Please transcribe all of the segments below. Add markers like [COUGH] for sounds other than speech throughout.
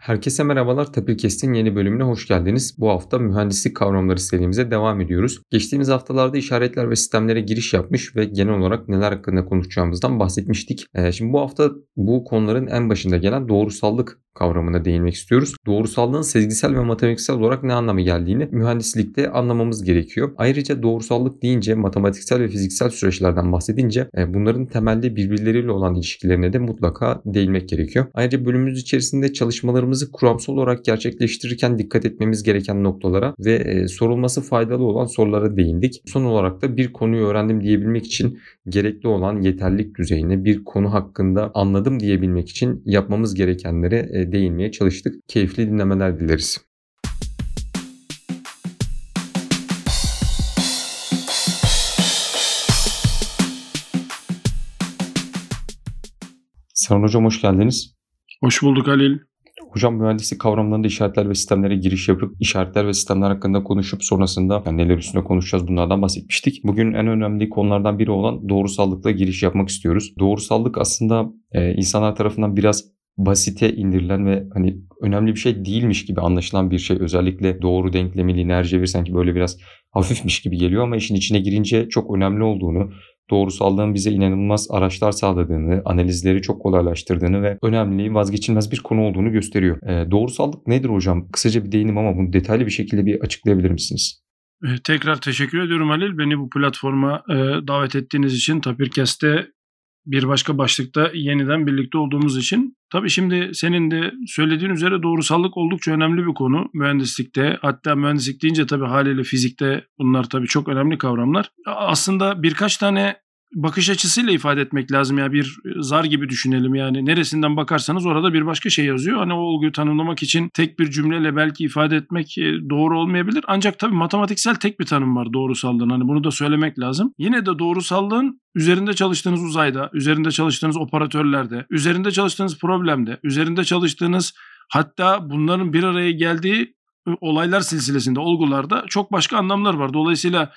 Herkese merhabalar. Tapirkest'in yeni bölümüne hoş geldiniz. Bu hafta mühendislik kavramları serimize devam ediyoruz. Geçtiğimiz haftalarda işaretler ve sistemlere giriş yapmış ve genel olarak neler hakkında konuşacağımızdan bahsetmiştik. Ee, şimdi bu hafta bu konuların en başında gelen doğrusallık kavramına değinmek istiyoruz. Doğrusallığın sezgisel ve matematiksel olarak ne anlamı geldiğini mühendislikte anlamamız gerekiyor. Ayrıca doğrusallık deyince matematiksel ve fiziksel süreçlerden bahsedince e, bunların temelde birbirleriyle olan ilişkilerine de mutlaka değinmek gerekiyor. Ayrıca bölümümüz içerisinde çalışmalarımızı kuramsal olarak gerçekleştirirken dikkat etmemiz gereken noktalara ve e, sorulması faydalı olan sorulara değindik. Son olarak da bir konuyu öğrendim diyebilmek için gerekli olan yeterlik düzeyine bir konu hakkında anladım diyebilmek için yapmamız gerekenlere e, değinmeye çalıştık. Keyifli dinlemeler dileriz. Serhan Hocam hoş geldiniz. Hoş bulduk Halil. Hocam mühendislik kavramlarında işaretler ve sistemlere giriş yapıp işaretler ve sistemler hakkında konuşup sonrasında yani neler üstüne konuşacağız bunlardan bahsetmiştik. Bugün en önemli konulardan biri olan doğrusallıkla giriş yapmak istiyoruz. Doğrusallık aslında e, insanlar tarafından biraz basite indirilen ve hani önemli bir şey değilmiş gibi anlaşılan bir şey. Özellikle doğru denklemi lineer cebir sanki böyle biraz hafifmiş gibi geliyor ama işin içine girince çok önemli olduğunu, doğrusallığın bize inanılmaz araçlar sağladığını, analizleri çok kolaylaştırdığını ve önemli, vazgeçilmez bir konu olduğunu gösteriyor. E, doğrusallık nedir hocam? Kısaca bir değinim ama bunu detaylı bir şekilde bir açıklayabilir misiniz? E, tekrar teşekkür ediyorum Halil. Beni bu platforma e, davet ettiğiniz için Tapirkest'te bir başka başlıkta yeniden birlikte olduğumuz için. Tabii şimdi senin de söylediğin üzere doğrusallık oldukça önemli bir konu mühendislikte. Hatta mühendislik deyince tabii haliyle fizikte bunlar tabii çok önemli kavramlar. Aslında birkaç tane bakış açısıyla ifade etmek lazım ya bir zar gibi düşünelim yani neresinden bakarsanız orada bir başka şey yazıyor. Hani o olguyu tanımlamak için tek bir cümleyle belki ifade etmek e, doğru olmayabilir. Ancak tabii matematiksel tek bir tanım var doğrusallığın. Hani bunu da söylemek lazım. Yine de doğrusallığın üzerinde çalıştığınız uzayda, üzerinde çalıştığınız operatörlerde, üzerinde çalıştığınız problemde, üzerinde çalıştığınız hatta bunların bir araya geldiği olaylar silsilesinde, olgularda çok başka anlamlar var. Dolayısıyla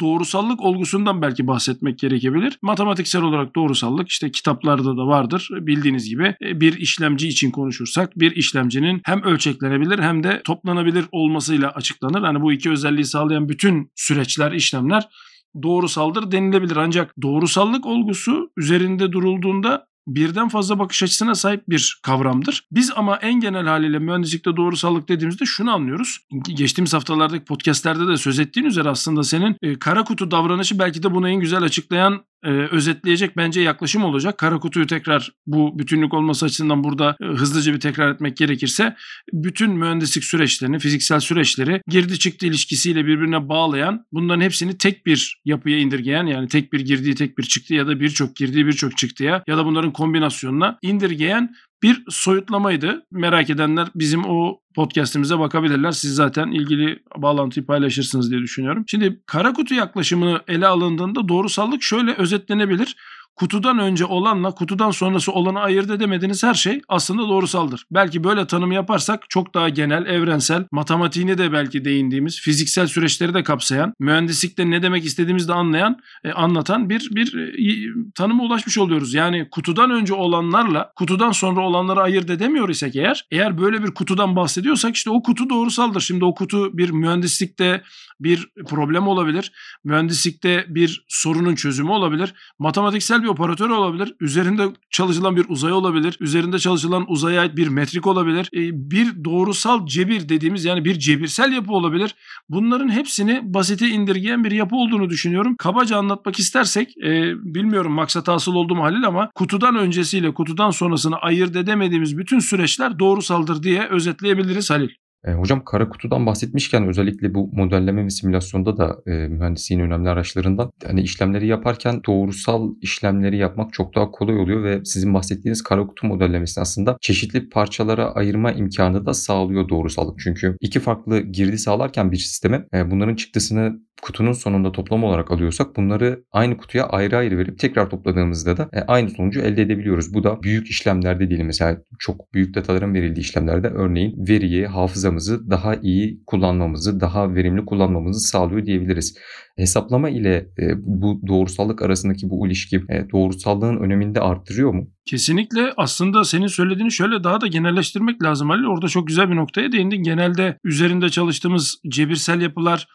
doğrusallık olgusundan belki bahsetmek gerekebilir. Matematiksel olarak doğrusallık işte kitaplarda da vardır. Bildiğiniz gibi e, bir işlemci için konuşursak bir işlemcinin hem ölçeklenebilir hem de toplanabilir olmasıyla açıklanır. Hani bu iki özelliği sağlayan bütün süreçler, işlemler doğrusaldır denilebilir. Ancak doğrusallık olgusu üzerinde durulduğunda birden fazla bakış açısına sahip bir kavramdır. Biz ama en genel haliyle mühendislikte doğrusallık dediğimizde şunu anlıyoruz. Geçtiğimiz haftalardaki podcastlerde de söz ettiğin üzere aslında senin e, kara kutu davranışı belki de bunu en güzel açıklayan e, özetleyecek bence yaklaşım olacak. Kara kutuyu tekrar bu bütünlük olması açısından burada e, hızlıca bir tekrar etmek gerekirse bütün mühendislik süreçlerini, fiziksel süreçleri girdi çıktı ilişkisiyle birbirine bağlayan, bunların hepsini tek bir yapıya indirgeyen yani tek bir girdiği tek bir çıktı ya da birçok girdiği birçok çıktıya ya da bunların kombinasyonuna indirgeyen bir soyutlamaydı. Merak edenler bizim o podcast'imize bakabilirler. Siz zaten ilgili bağlantıyı paylaşırsınız diye düşünüyorum. Şimdi kara kutu yaklaşımını ele alındığında doğrusallık şöyle özetlenebilir kutudan önce olanla kutudan sonrası olanı ayırt edemediğiniz her şey aslında doğrusaldır. Belki böyle tanım yaparsak çok daha genel, evrensel, matematiğini de belki değindiğimiz, fiziksel süreçleri de kapsayan, mühendislikte ne demek istediğimizi de anlayan, e, anlatan bir bir e, tanıma ulaşmış oluyoruz. Yani kutudan önce olanlarla kutudan sonra olanları ayırt edemiyor isek eğer, eğer böyle bir kutudan bahsediyorsak işte o kutu doğrusaldır. Şimdi o kutu bir mühendislikte bir problem olabilir. Mühendislikte bir sorunun çözümü olabilir. Matematiksel bir operatör olabilir. Üzerinde çalışılan bir uzay olabilir. Üzerinde çalışılan uzaya ait bir metrik olabilir. E, bir doğrusal cebir dediğimiz yani bir cebirsel yapı olabilir. Bunların hepsini basite indirgeyen bir yapı olduğunu düşünüyorum. Kabaca anlatmak istersek e, bilmiyorum maksat hasıl oldu mu Halil ama kutudan öncesiyle kutudan sonrasını ayırt edemediğimiz bütün süreçler doğrusaldır diye özetleyebiliriz Halil. E, hocam kara kutudan bahsetmişken özellikle bu modelleme ve simülasyonda da e, mühendisliğin önemli araçlarından hani işlemleri yaparken doğrusal işlemleri yapmak çok daha kolay oluyor ve sizin bahsettiğiniz kara kutu modellemesi aslında çeşitli parçalara ayırma imkanı da sağlıyor doğrusallık. Çünkü iki farklı girdi sağlarken bir sisteme e, bunların çıktısını kutunun sonunda toplam olarak alıyorsak bunları aynı kutuya ayrı ayrı verip tekrar topladığımızda da e, aynı sonucu elde edebiliyoruz. Bu da büyük işlemlerde değil mesela çok büyük dataların verildiği işlemlerde örneğin veriyi, hafızamızı daha iyi kullanmamızı, daha verimli kullanmamızı sağlıyor diyebiliriz. Hesaplama ile e, bu doğrusallık arasındaki bu ilişki e, doğrusallığın önemini de arttırıyor mu? Kesinlikle aslında senin söylediğini şöyle daha da genelleştirmek lazım Halil. Orada çok güzel bir noktaya değindin. Genelde üzerinde çalıştığımız cebirsel yapılar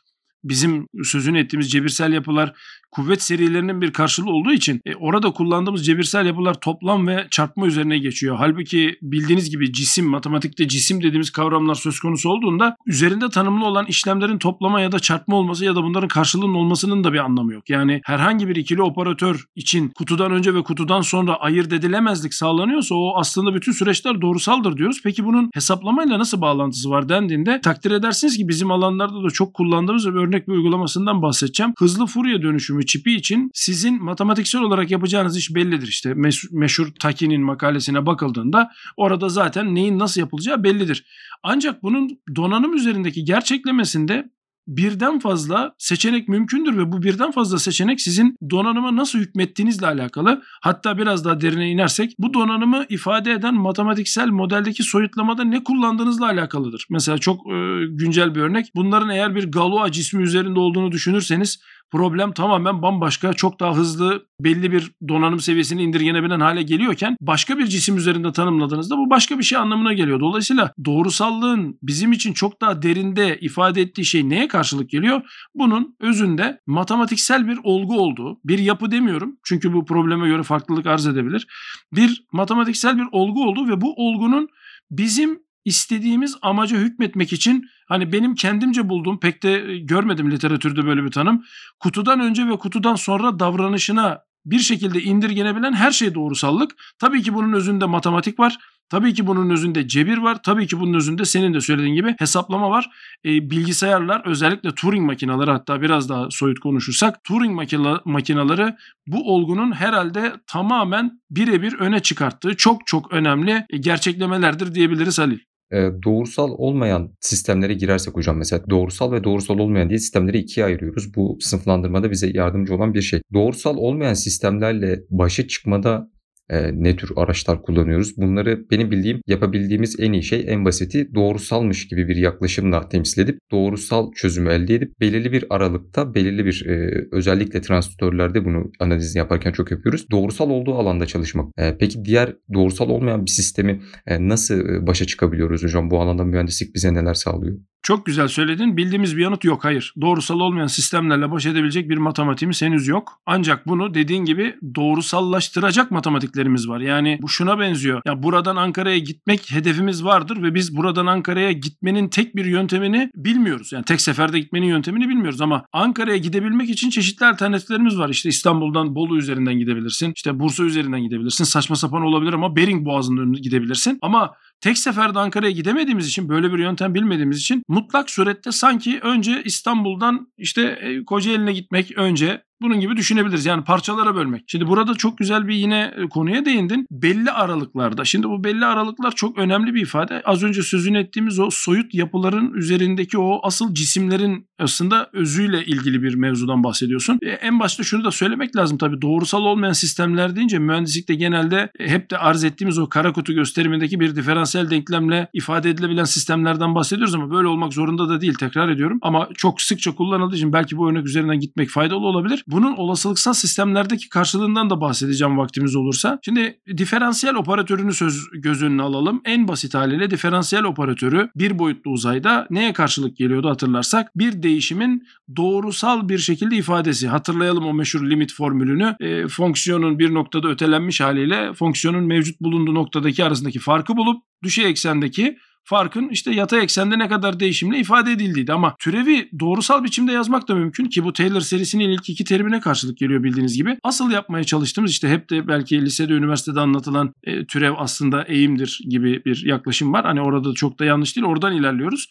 bizim sözünü ettiğimiz cebirsel yapılar kuvvet serilerinin bir karşılığı olduğu için e, orada kullandığımız cebirsel yapılar toplam ve çarpma üzerine geçiyor. Halbuki bildiğiniz gibi cisim, matematikte cisim dediğimiz kavramlar söz konusu olduğunda üzerinde tanımlı olan işlemlerin toplama ya da çarpma olması ya da bunların karşılığının olmasının da bir anlamı yok. Yani herhangi bir ikili operatör için kutudan önce ve kutudan sonra ayırt edilemezlik sağlanıyorsa o aslında bütün süreçler doğrusaldır diyoruz. Peki bunun hesaplamayla nasıl bağlantısı var dendiğinde takdir edersiniz ki bizim alanlarda da çok kullandığımız bir örnek bir uygulamasından bahsedeceğim. Hızlı Fourier dönüşümü çipi için sizin matematiksel olarak yapacağınız iş bellidir. İşte meşhur Taki'nin makalesine bakıldığında orada zaten neyin nasıl yapılacağı bellidir. Ancak bunun donanım üzerindeki gerçeklemesinde birden fazla seçenek mümkündür ve bu birden fazla seçenek sizin donanıma nasıl hükmettiğinizle alakalı. Hatta biraz daha derine inersek bu donanımı ifade eden matematiksel modeldeki soyutlamada ne kullandığınızla alakalıdır. Mesela çok e, güncel bir örnek. Bunların eğer bir Galois cismi üzerinde olduğunu düşünürseniz problem tamamen bambaşka, çok daha hızlı belli bir donanım seviyesini indirgenebilen hale geliyorken başka bir cisim üzerinde tanımladığınızda bu başka bir şey anlamına geliyor. Dolayısıyla doğrusallığın bizim için çok daha derinde ifade ettiği şey neye karşılık geliyor? Bunun özünde matematiksel bir olgu olduğu, bir yapı demiyorum çünkü bu probleme göre farklılık arz edebilir. Bir matematiksel bir olgu olduğu ve bu olgunun bizim istediğimiz amaca hükmetmek için hani benim kendimce bulduğum pek de görmedim literatürde böyle bir tanım. Kutudan önce ve kutudan sonra davranışına bir şekilde indirgenebilen her şey doğrusallık. Tabii ki bunun özünde matematik var. Tabii ki bunun özünde cebir var. Tabii ki bunun özünde senin de söylediğin gibi hesaplama var. E, bilgisayarlar özellikle Turing makineleri hatta biraz daha soyut konuşursak Turing makineleri bu olgunun herhalde tamamen birebir öne çıkarttığı çok çok önemli gerçeklemelerdir diyebiliriz Halil doğrusal olmayan sistemlere girersek hocam mesela doğrusal ve doğrusal olmayan diye sistemleri ikiye ayırıyoruz. Bu sınıflandırmada bize yardımcı olan bir şey. Doğrusal olmayan sistemlerle başa çıkmada e, ne tür araçlar kullanıyoruz. Bunları benim bildiğim yapabildiğimiz en iyi şey en basiti doğrusalmış gibi bir yaklaşımla temsil edip doğrusal çözümü elde edip belirli bir aralıkta belirli bir e, özellikle transistörlerde bunu analizini yaparken çok yapıyoruz. Doğrusal olduğu alanda çalışmak. E, peki diğer doğrusal olmayan bir sistemi e, nasıl başa çıkabiliyoruz hocam? Bu alanda mühendislik bize neler sağlıyor? Çok güzel söyledin. Bildiğimiz bir yanıt yok. Hayır. Doğrusal olmayan sistemlerle baş edebilecek bir matematiğimiz henüz yok. Ancak bunu dediğin gibi doğrusallaştıracak matematiklerimiz var. Yani bu şuna benziyor. Ya buradan Ankara'ya gitmek hedefimiz vardır ve biz buradan Ankara'ya gitmenin tek bir yöntemini bilmiyoruz. Yani tek seferde gitmenin yöntemini bilmiyoruz ama Ankara'ya gidebilmek için çeşitli alternatiflerimiz var. İşte İstanbul'dan Bolu üzerinden gidebilirsin. İşte Bursa üzerinden gidebilirsin. Saçma sapan olabilir ama Bering Boğazı'ndan gidebilirsin. Ama tek seferde Ankara'ya gidemediğimiz için böyle bir yöntem bilmediğimiz için mutlak surette sanki önce İstanbul'dan işte e, Kocaeli'ne gitmek önce bunun gibi düşünebiliriz. Yani parçalara bölmek. Şimdi burada çok güzel bir yine e, konuya değindin. Belli aralıklarda. Şimdi bu belli aralıklar çok önemli bir ifade. Az önce sözünü ettiğimiz o soyut yapıların üzerindeki o asıl cisimlerin aslında özüyle ilgili bir mevzudan bahsediyorsun. E, en başta şunu da söylemek lazım tabii. Doğrusal olmayan sistemler deyince mühendislikte genelde e, hep de arz ettiğimiz o kara kutu gösterimindeki bir diferansiyel denklemle ifade edilebilen sistemlerden bahsediyoruz ama böyle olmak zorunda da değil tekrar ediyorum. Ama çok sıkça kullanıldığı için belki bu örnek üzerinden gitmek faydalı olabilir. Bunun olasılıksal sistemlerdeki karşılığından da bahsedeceğim vaktimiz olursa. Şimdi diferansiyel operatörünü söz göz önüne alalım. En basit haliyle diferansiyel operatörü bir boyutlu uzayda neye karşılık geliyordu hatırlarsak? Bir değişimin doğrusal bir şekilde ifadesi. Hatırlayalım o meşhur limit formülünü. E, fonksiyonun bir noktada ötelenmiş haliyle fonksiyonun mevcut bulunduğu noktadaki arasındaki farkı bulup düşey eksendeki farkın işte yatay eksende ne kadar değişimle ifade edildiğiydi. Ama türevi doğrusal biçimde yazmak da mümkün ki bu Taylor serisinin ilk iki terimine karşılık geliyor bildiğiniz gibi. Asıl yapmaya çalıştığımız işte hep de belki lisede, üniversitede anlatılan e, türev aslında eğimdir gibi bir yaklaşım var. Hani orada çok da yanlış değil. Oradan ilerliyoruz.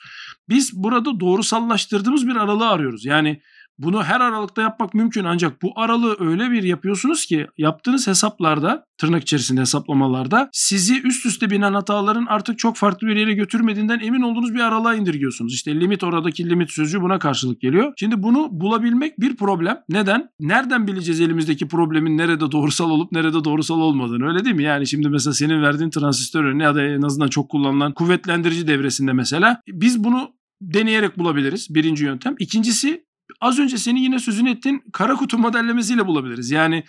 Biz burada doğrusallaştırdığımız bir aralığı arıyoruz. Yani Bunu her aralıkta yapmak mümkün ancak bu aralığı öyle bir yapıyorsunuz ki yaptığınız hesaplarda tırnak içerisinde hesaplamalarda sizi üst üste binen hataların artık çok farklı bir yere götürmediğinden emin olduğunuz bir aralığa indirgiyorsunuz. İşte limit oradaki limit sözcüğü buna karşılık geliyor. Şimdi bunu bulabilmek bir problem. Neden? Nereden bileceğiz elimizdeki problemin nerede doğrusal olup nerede doğrusal olmadığını öyle değil mi? Yani şimdi mesela senin verdiğin transistör örneği ya da en azından çok kullanılan kuvvetlendirici devresinde mesela biz bunu deneyerek bulabiliriz. Birinci yöntem. İkincisi az önce senin yine sözünü ettiğin kara kutu modellemesiyle bulabiliriz. Yani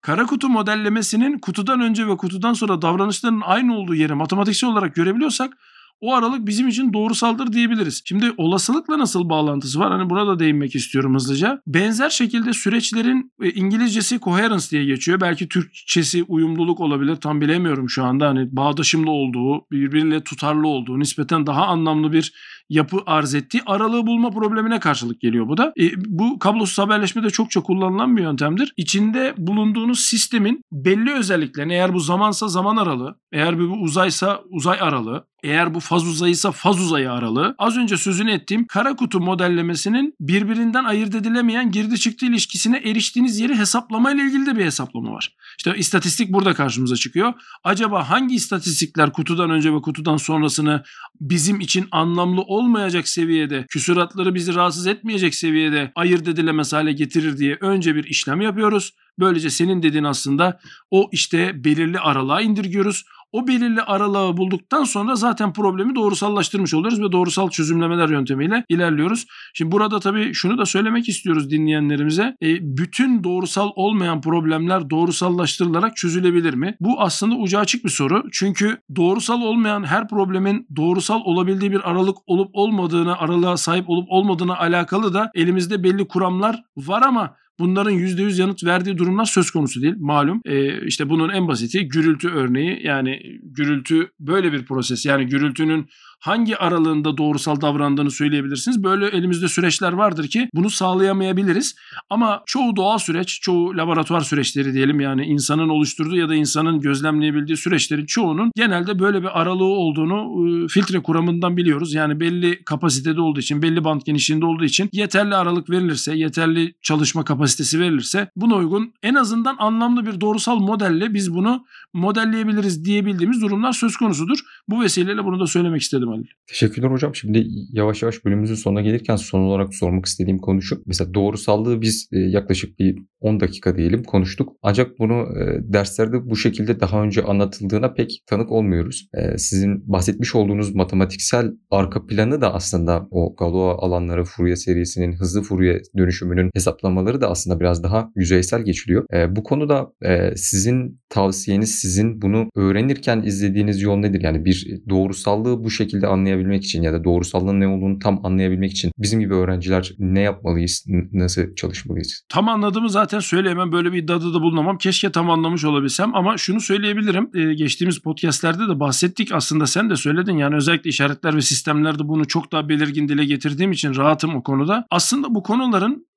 kara kutu modellemesinin kutudan önce ve kutudan sonra davranışların aynı olduğu yeri matematiksel olarak görebiliyorsak o aralık bizim için doğrusaldır diyebiliriz. Şimdi olasılıkla nasıl bağlantısı var? Hani burada değinmek istiyorum hızlıca. Benzer şekilde süreçlerin e, İngilizcesi coherence diye geçiyor. Belki Türkçesi uyumluluk olabilir. Tam bilemiyorum şu anda. Hani bağdaşımlı olduğu, birbiriyle tutarlı olduğu, nispeten daha anlamlı bir yapı arz ettiği aralığı bulma problemine karşılık geliyor bu da. E, bu kablosuz haberleşmede çokça kullanılan bir yöntemdir. İçinde bulunduğunuz sistemin belli özelliklerini eğer bu zamansa zaman aralığı, eğer bu uzaysa uzay aralığı, eğer bu faz uzayıysa faz uzayı aralığı az önce sözünü ettiğim kara kutu modellemesinin birbirinden ayırt edilemeyen girdi çıktı ilişkisine eriştiğiniz yeri hesaplama ile ilgili de bir hesaplama var. İşte istatistik burada karşımıza çıkıyor. Acaba hangi istatistikler kutudan önce ve kutudan sonrasını bizim için anlamlı olmayacak seviyede, küsuratları bizi rahatsız etmeyecek seviyede ayırt edilemez hale getirir diye önce bir işlem yapıyoruz. Böylece senin dediğin aslında o işte belirli aralığa indirgiyoruz. O belirli aralığı bulduktan sonra zaten problemi doğrusallaştırmış oluyoruz ve doğrusal çözümlemeler yöntemiyle ilerliyoruz. Şimdi burada tabii şunu da söylemek istiyoruz dinleyenlerimize. E, bütün doğrusal olmayan problemler doğrusallaştırılarak çözülebilir mi? Bu aslında ucu açık bir soru. Çünkü doğrusal olmayan her problemin doğrusal olabildiği bir aralık olup olmadığını, aralığa sahip olup olmadığına alakalı da elimizde belli kuramlar var ama Bunların %100 yanıt verdiği durumlar söz konusu değil malum. E, işte bunun en basiti gürültü örneği yani gürültü böyle bir proses yani gürültünün hangi aralığında doğrusal davrandığını söyleyebilirsiniz. Böyle elimizde süreçler vardır ki bunu sağlayamayabiliriz. Ama çoğu doğal süreç, çoğu laboratuvar süreçleri diyelim yani insanın oluşturduğu ya da insanın gözlemleyebildiği süreçlerin çoğunun genelde böyle bir aralığı olduğunu ıı, filtre kuramından biliyoruz. Yani belli kapasitede olduğu için, belli band genişliğinde olduğu için yeterli aralık verilirse, yeterli çalışma kapasitesi verilirse buna uygun en azından anlamlı bir doğrusal modelle biz bunu modelleyebiliriz diyebildiğimiz durumlar söz konusudur. Bu vesileyle bunu da söylemek istedim Halil. Teşekkürler hocam. Şimdi yavaş yavaş bölümümüzün sonuna gelirken son olarak sormak istediğim konu şu. Mesela doğrusallığı biz e, yaklaşık bir 10 dakika diyelim konuştuk. Ancak bunu e, derslerde bu şekilde daha önce anlatıldığına pek tanık olmuyoruz. E, sizin bahsetmiş olduğunuz matematiksel arka planı da aslında o Galois alanları Fourier serisinin hızlı Fourier dönüşümünün hesaplamaları da aslında biraz daha yüzeysel geçiliyor. Bu konuda sizin tavsiyeniz, sizin bunu öğrenirken izlediğiniz yol nedir? Yani bir doğrusallığı bu şekilde anlayabilmek için ya da doğrusallığın ne olduğunu tam anlayabilmek için bizim gibi öğrenciler ne yapmalıyız, nasıl çalışmalıyız? Tam anladığımı zaten söyleyemem. Böyle bir iddiada da bulunamam. Keşke tam anlamış olabilsem ama şunu söyleyebilirim. Ee, geçtiğimiz podcastlerde de bahsettik. Aslında sen de söyledin. Yani özellikle işaretler ve sistemlerde bunu çok daha belirgin dile getirdiğim için rahatım o konuda. Aslında bu konuların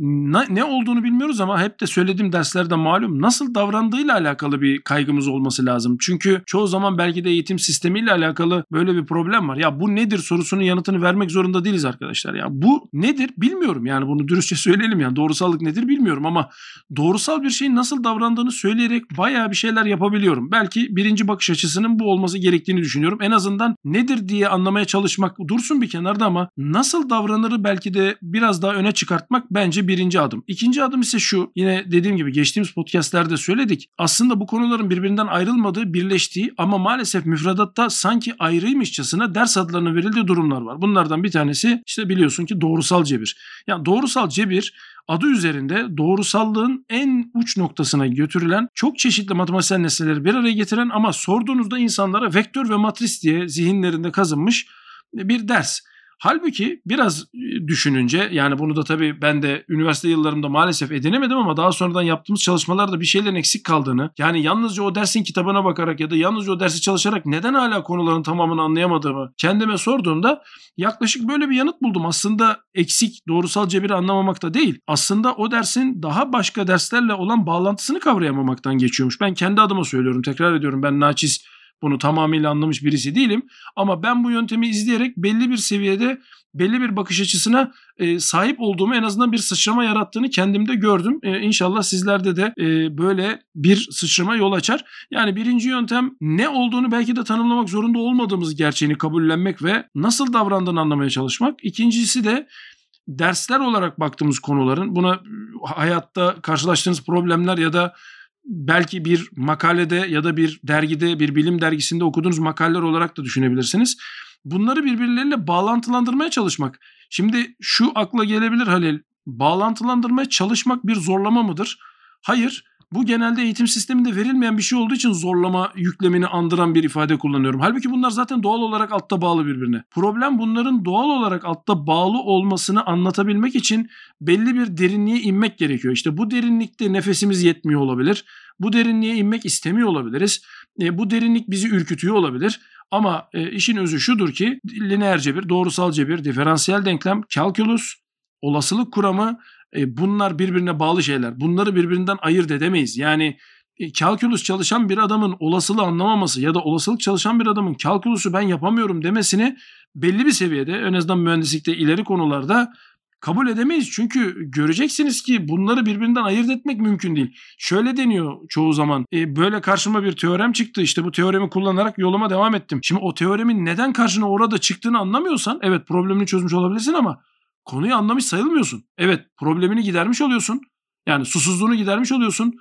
ne olduğunu bilmiyoruz ama hep de söylediğim derslerde malum nasıl davrandığıyla alakalı bir kaygımız olması lazım. Çünkü çoğu zaman belki de eğitim sistemiyle alakalı böyle bir problem var. Ya bu nedir sorusunun yanıtını vermek zorunda değiliz arkadaşlar. Ya bu nedir bilmiyorum yani bunu dürüstçe [LAUGHS] söyleyelim yani doğrusallık nedir bilmiyorum ama doğrusal bir şeyin nasıl davrandığını söyleyerek bayağı bir şeyler yapabiliyorum. Belki birinci bakış açısının bu olması gerektiğini düşünüyorum. En azından nedir diye anlamaya çalışmak dursun bir kenarda ama nasıl davranırı belki de biraz daha öne çıkartmak bence birinci adım. İkinci adım ise şu. Yine dediğim gibi geçtiğimiz podcastlerde söyledik. Aslında bu konuların birbirinden ayrılmadığı, birleştiği ama maalesef müfredatta sanki ayrıymışçasına ders adlarına verildiği durumlar var. Bunlardan bir tanesi işte biliyorsun ki doğrusal cebir. Yani doğrusal cebir adı üzerinde doğrusallığın en uç noktasına götürülen çok çeşitli matematiksel nesneleri bir araya getiren ama sorduğunuzda insanlara vektör ve matris diye zihinlerinde kazınmış bir ders. Halbuki biraz e, düşününce yani bunu da tabii ben de üniversite yıllarımda maalesef edinemedim ama daha sonradan yaptığımız çalışmalarda bir şeylerin eksik kaldığını yani yalnızca o dersin kitabına bakarak ya da yalnızca o dersi çalışarak neden hala konuların tamamını anlayamadığımı kendime sorduğumda yaklaşık böyle bir yanıt buldum. Aslında eksik doğrusal cebiri anlamamakta değil. Aslında o dersin daha başka derslerle olan bağlantısını kavrayamamaktan geçiyormuş. Ben kendi adıma söylüyorum tekrar ediyorum ben naçiz bunu tamamıyla anlamış birisi değilim. Ama ben bu yöntemi izleyerek belli bir seviyede belli bir bakış açısına e, sahip olduğumu en azından bir sıçrama yarattığını kendimde gördüm. E, inşallah sizlerde de e, böyle bir sıçrama yol açar. Yani birinci yöntem ne olduğunu belki de tanımlamak zorunda olmadığımız gerçeğini kabullenmek ve nasıl davrandığını anlamaya çalışmak. İkincisi de dersler olarak baktığımız konuların buna hayatta karşılaştığınız problemler ya da belki bir makalede ya da bir dergide, bir bilim dergisinde okuduğunuz makaleler olarak da düşünebilirsiniz. Bunları birbirleriyle bağlantılandırmaya çalışmak. Şimdi şu akla gelebilir Halil. Bağlantılandırmaya çalışmak bir zorlama mıdır? Hayır. Bu genelde eğitim sisteminde verilmeyen bir şey olduğu için zorlama yüklemini andıran bir ifade kullanıyorum. Halbuki bunlar zaten doğal olarak altta bağlı birbirine. Problem bunların doğal olarak altta bağlı olmasını anlatabilmek için belli bir derinliğe inmek gerekiyor. İşte bu derinlikte nefesimiz yetmiyor olabilir. Bu derinliğe inmek istemiyor olabiliriz. E, bu derinlik bizi ürkütüyor olabilir. Ama e, işin özü şudur ki lineer cebir, doğrusal cebir, diferansiyel denklem, kalkülüs, olasılık kuramı e, bunlar birbirine bağlı şeyler. Bunları birbirinden ayırt edemeyiz. Yani e, kalkülüs çalışan bir adamın olasılığı anlamaması ya da olasılık çalışan bir adamın kalkülüsü ben yapamıyorum demesini belli bir seviyede en azından mühendislikte ileri konularda kabul edemeyiz. Çünkü göreceksiniz ki bunları birbirinden ayırt etmek mümkün değil. Şöyle deniyor çoğu zaman. E, böyle karşıma bir teorem çıktı. İşte bu teoremi kullanarak yoluma devam ettim. Şimdi o teoremin neden karşına orada çıktığını anlamıyorsan evet problemini çözmüş olabilirsin ama konuyu anlamış sayılmıyorsun. Evet problemini gidermiş oluyorsun. Yani susuzluğunu gidermiş oluyorsun.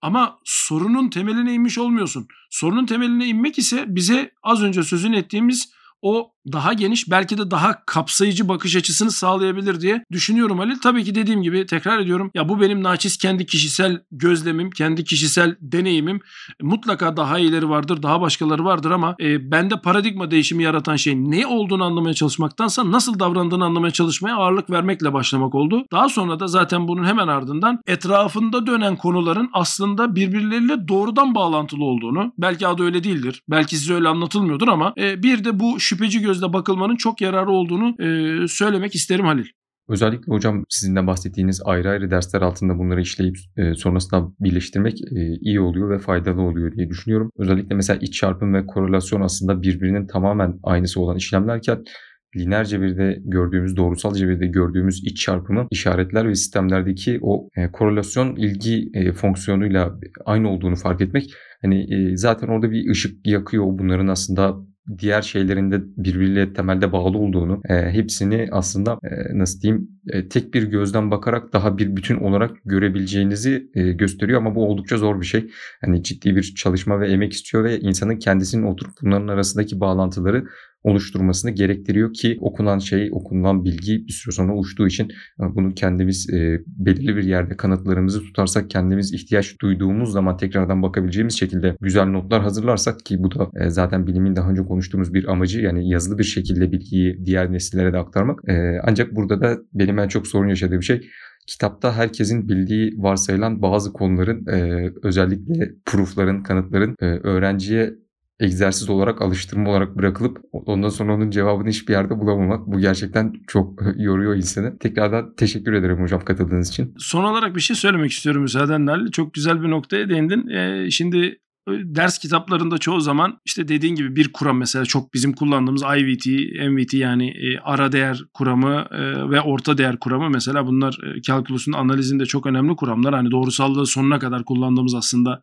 Ama sorunun temeline inmiş olmuyorsun. Sorunun temeline inmek ise bize az önce sözünü ettiğimiz o daha geniş belki de daha kapsayıcı bakış açısını sağlayabilir diye düşünüyorum Halil. Tabii ki dediğim gibi tekrar ediyorum ya bu benim naçiz kendi kişisel gözlemim, kendi kişisel deneyimim. Mutlaka daha iyileri vardır, daha başkaları vardır ama e, bende paradigma değişimi yaratan şey ne olduğunu anlamaya çalışmaktansa nasıl davrandığını anlamaya çalışmaya ağırlık vermekle başlamak oldu. Daha sonra da zaten bunun hemen ardından etrafında dönen konuların aslında birbirleriyle doğrudan bağlantılı olduğunu, belki adı öyle değildir, belki size öyle anlatılmıyordur ama e, bir de bu şüpheci göz gözle bakılmanın çok yararı olduğunu e, söylemek isterim Halil. Özellikle hocam sizin de bahsettiğiniz ayrı ayrı dersler altında bunları işleyip e, sonrasında birleştirmek e, iyi oluyor ve faydalı oluyor diye düşünüyorum. Özellikle mesela iç çarpım ve korelasyon aslında birbirinin tamamen aynısı olan işlemlerken lineer cebirde gördüğümüz, doğrusal cebirde gördüğümüz iç çarpımı işaretler ve sistemlerdeki o e, korelasyon ilgi e, fonksiyonuyla aynı olduğunu fark etmek hani e, zaten orada bir ışık yakıyor bunların aslında diğer şeylerinde birbiriyle temelde bağlı olduğunu, e, hepsini aslında e, nasıl diyeyim tek bir gözden bakarak daha bir bütün olarak görebileceğinizi e, gösteriyor ama bu oldukça zor bir şey. Hani ciddi bir çalışma ve emek istiyor ve insanın kendisinin oturup bunların arasındaki bağlantıları oluşturmasını gerektiriyor ki okunan şey, okunan bilgi bir süre sonra uçtuğu için e, bunu kendimiz e, belirli bir yerde kanıtlarımızı tutarsak kendimiz ihtiyaç duyduğumuz zaman tekrardan bakabileceğimiz şekilde güzel notlar hazırlarsak ki bu da e, zaten bilimin daha önce konuştuğumuz bir amacı yani yazılı bir şekilde bilgiyi diğer nesillere de aktarmak. E, ancak burada da benim en çok sorun yaşadığım şey kitapta herkesin bildiği varsayılan bazı konuların e, özellikle proofların, kanıtların e, öğrenciye egzersiz olarak, alıştırma olarak bırakılıp ondan sonra onun cevabını hiçbir yerde bulamamak. Bu gerçekten çok [LAUGHS] yoruyor insanı. Tekrardan teşekkür ederim hocam katıldığınız için. Son olarak bir şey söylemek istiyorum müsaadenle. Çok güzel bir noktaya değindin. Ee, şimdi ders kitaplarında çoğu zaman işte dediğin gibi bir kuram mesela çok bizim kullandığımız IVT, MVT yani e, ara değer kuramı e, ve orta değer kuramı mesela bunlar e, kalkülüsün analizinde çok önemli kuramlar. Hani doğrusallığı sonuna kadar kullandığımız aslında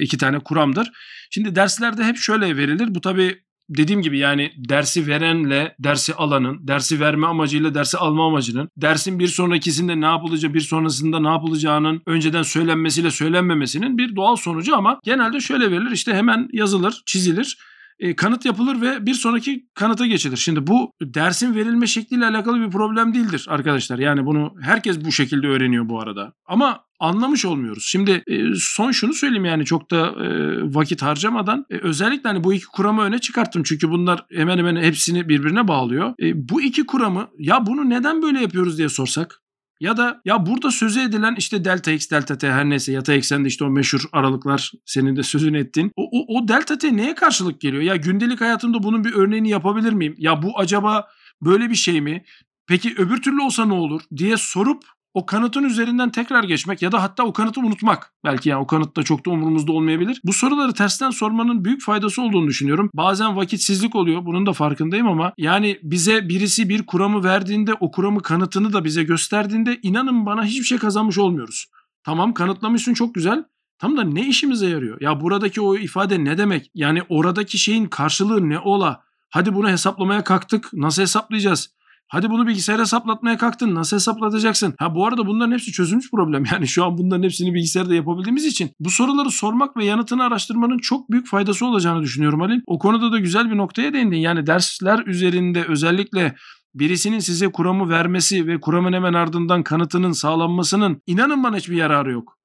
iki tane kuramdır. Şimdi derslerde hep şöyle verilir. Bu tabii dediğim gibi yani dersi verenle dersi alanın, dersi verme amacıyla dersi alma amacının, dersin bir sonrakisinde ne yapılacağı, bir sonrasında ne yapılacağının önceden söylenmesiyle söylenmemesinin bir doğal sonucu ama genelde şöyle verilir işte hemen yazılır, çizilir e, kanıt yapılır ve bir sonraki kanıta geçilir. Şimdi bu dersin verilme şekliyle alakalı bir problem değildir arkadaşlar. Yani bunu herkes bu şekilde öğreniyor bu arada. Ama anlamış olmuyoruz. Şimdi e, son şunu söyleyeyim yani çok da e, vakit harcamadan e, özellikle hani bu iki kuramı öne çıkarttım. Çünkü bunlar hemen hemen hepsini birbirine bağlıyor. Bu iki kuramı ya bunu neden böyle yapıyoruz diye sorsak ya da ya burada sözü edilen işte delta x delta t her neyse yatay eksende işte o meşhur aralıklar senin de sözünü ettin. O, o, o delta t neye karşılık geliyor? Ya gündelik hayatımda bunun bir örneğini yapabilir miyim? Ya bu acaba böyle bir şey mi? Peki öbür türlü olsa ne olur diye sorup o kanıtın üzerinden tekrar geçmek ya da hatta o kanıtı unutmak. Belki yani o kanıt da çok da umurumuzda olmayabilir. Bu soruları tersten sormanın büyük faydası olduğunu düşünüyorum. Bazen vakitsizlik oluyor. Bunun da farkındayım ama yani bize birisi bir kuramı verdiğinde o kuramı kanıtını da bize gösterdiğinde inanın bana hiçbir şey kazanmış olmuyoruz. Tamam kanıtlamışsın çok güzel. Tam da ne işimize yarıyor? Ya buradaki o ifade ne demek? Yani oradaki şeyin karşılığı ne ola? Hadi bunu hesaplamaya kalktık. Nasıl hesaplayacağız? Hadi bunu bilgisayara hesaplatmaya kalktın. Nasıl hesaplatacaksın? Ha bu arada bunların hepsi çözülmüş problem. [LAUGHS] Yani şu an bunların hepsini bilgisayarda yapabildiğimiz için bu soruları sormak ve yanıtını araştırmanın çok büyük faydası olacağını düşünüyorum Halil. O konuda da güzel bir noktaya değindin. Yani dersler üzerinde özellikle birisinin size kuramı vermesi ve kuramın hemen ardından kanıtının sağlanmasının inanın bana hiçbir yararı yok.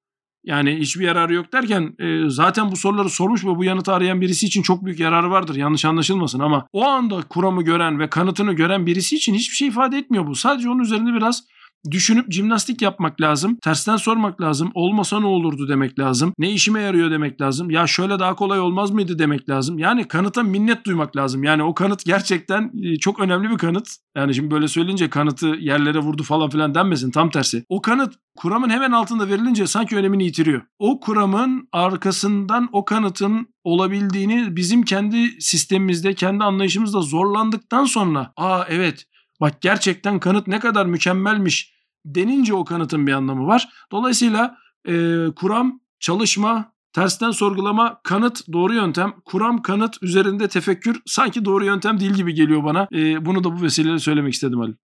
Yani hiçbir yararı yok derken e, zaten bu soruları sormuş ve bu yanıtı arayan birisi için çok büyük yararı vardır. Yanlış anlaşılmasın ama o anda kuramı gören ve kanıtını gören birisi için hiçbir şey ifade etmiyor bu. Sadece onun üzerinde biraz düşünüp jimnastik yapmak lazım. Tersten sormak lazım. Olmasa ne olurdu demek lazım. Ne işime yarıyor demek lazım. Ya şöyle daha kolay olmaz mıydı demek lazım. Yani kanıta minnet duymak lazım. Yani o kanıt gerçekten e, çok önemli bir kanıt. Yani şimdi böyle söyleyince kanıtı yerlere vurdu falan filan denmesin. Tam tersi. O kanıt kuramın hemen altında verilince sanki önemini yitiriyor. O kuramın arkasından o kanıtın olabildiğini bizim kendi sistemimizde, kendi anlayışımızda zorlandıktan sonra aa evet Bak gerçekten kanıt ne kadar mükemmelmiş denince o kanıtın bir anlamı var. Dolayısıyla e, kuram, çalışma, tersten sorgulama, kanıt doğru yöntem. Kuram, kanıt üzerinde tefekkür sanki doğru yöntem değil gibi geliyor bana. E, bunu da bu vesileyle söylemek istedim Ali.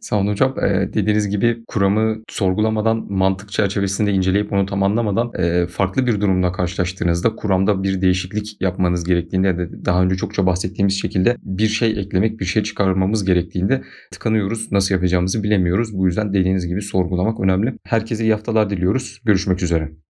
Sağ olun hocam. Ee, dediğiniz gibi kuramı sorgulamadan, mantık çerçevesinde inceleyip onu tam anlamadan e, farklı bir durumla karşılaştığınızda kuramda bir değişiklik yapmanız gerektiğinde de daha önce çokça bahsettiğimiz şekilde bir şey eklemek, bir şey çıkarmamız gerektiğinde tıkanıyoruz. Nasıl yapacağımızı bilemiyoruz. Bu yüzden dediğiniz gibi sorgulamak önemli. Herkese iyi haftalar diliyoruz. Görüşmek üzere.